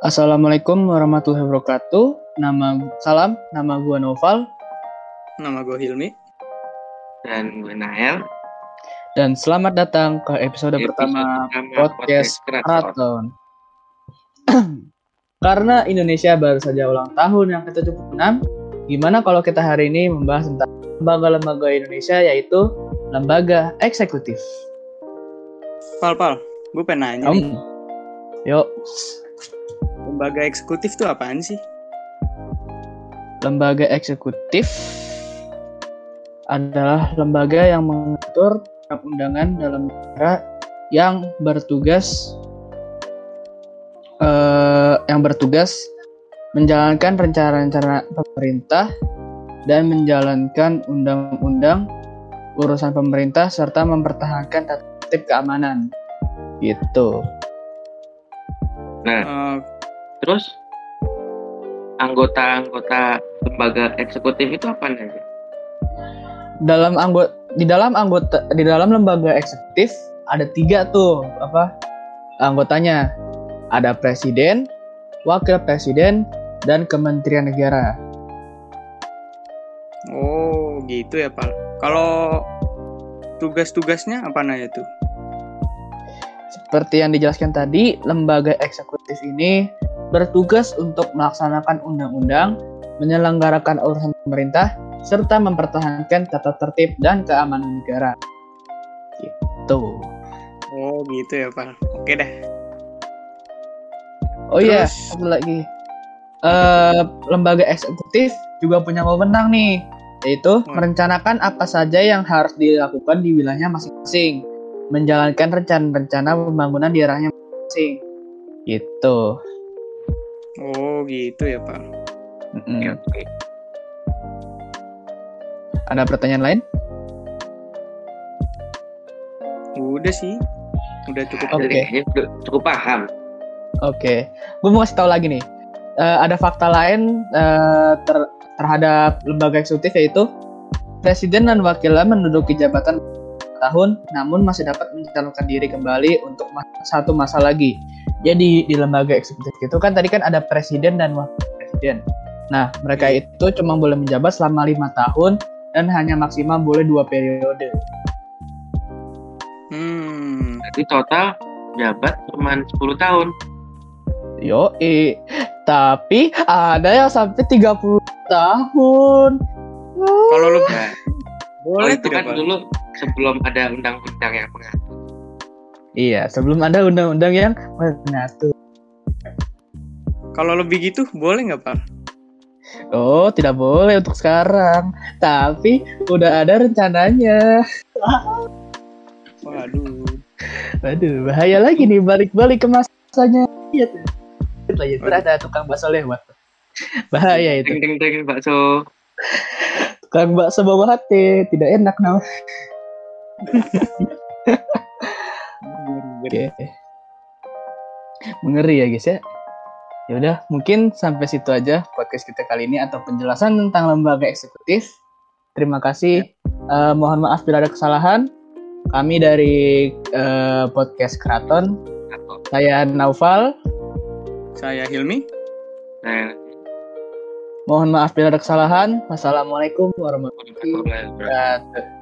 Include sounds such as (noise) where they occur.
Assalamualaikum warahmatullahi wabarakatuh. Nama salam, nama gua Noval Nama gue Hilmi. dan gue Nael. dan selamat datang ke episode, pertama podcast Keraton. Keraton. (clears throat) Karena Indonesia baru saja ulang tahun yang ke-76, gimana kalau kita hari ini membahas tentang lembaga-lembaga Indonesia yaitu lembaga eksekutif. Pal, pal. Gue pengen nanya Om. Yuk, lembaga eksekutif tuh apaan sih? lembaga eksekutif adalah lembaga yang mengatur undangan dalam negara yang bertugas eh, yang bertugas menjalankan rencana-rencana pemerintah dan menjalankan undang-undang urusan pemerintah serta mempertahankan tata tertib keamanan gitu. Nah, Eh, terus anggota-anggota lembaga eksekutif itu apa aja? dalam anggota di dalam anggota di dalam lembaga eksekutif ada tiga tuh apa anggotanya ada presiden wakil presiden dan kementerian negara oh, gitu ya, Pal. Kalau tugas-tugasnya apa nanya tuh? seperti yang dijelaskan tadi lembaga eksekutif ini bertugas untuk melaksanakan undang-undang menyelenggarakan urusan pemerintah serta mempertahankan tata tertib dan keamanan negara gitu Oh, gitu ya, Pal. Oke dah. Oh iya, satu lagi. Eh, lembaga eksekutif juga punya wewenang nih, yaitu Hmm. merencanakan apa saja yang harus dilakukan di wilayahnya masing-masing, menjalankan rencana-rencana pembangunan di daerahnya masing. Gitu. Oh, gitu ya, Pal. Mm-mm. Oke. Ada pertanyaan lain? Udah sih. Udah cukup. Oke. Udah cukup paham. Oke, gue mau kasih tahu lagi nih. Eh, ada fakta lain eh, ter- terhadap lembaga eksekutif yaitu presiden dan wakilnya menduduki jabatan tahun, namun masih dapat mencalonkan diri kembali untuk mas- satu masa lagi. Jadi di lembaga eksekutif itu kan tadi kan ada presiden dan wakil presiden. Nah, mereka Iya. itu cuma boleh menjabat selama lima tahun dan hanya maksimal boleh dua periode. Hmm. Jadi total jabat cuma 10 tahun. Yo, tapi ada yang sampai 30 tahun. Kalau lu Ya, oh, boleh itu kan dulu sebelum ada undang-undang yang mengatur. Iya, sebelum ada undang-undang yang mengatur. Kalau lebih gitu boleh nggak, Pal? Oh, tidak boleh untuk sekarang. Tapi udah ada rencananya. Waduh. Aduh, bahaya lagi nih balik-balik ke masanya. Iya tuh. Itu ada tukang bakso lewat. Bahaya itu. Ding ding ding bakso. Tukang bakso bawa hati, tidak enak nama. Oke. Mengeri ya guys ya. Ya udah, mungkin sampai situ aja podcast kita kali ini atau penjelasan tentang lembaga eksekutif. Terima kasih. Eh, mohon maaf bila ada kesalahan. Kami dari eh, podcast Keraton. Saya Naufal. Saya Hilmi. nah, Mohon maaf bila ada kesalahan. Wassalamualaikum warahmatullahi wabarakatuh.